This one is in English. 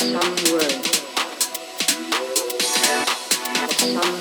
some words, of some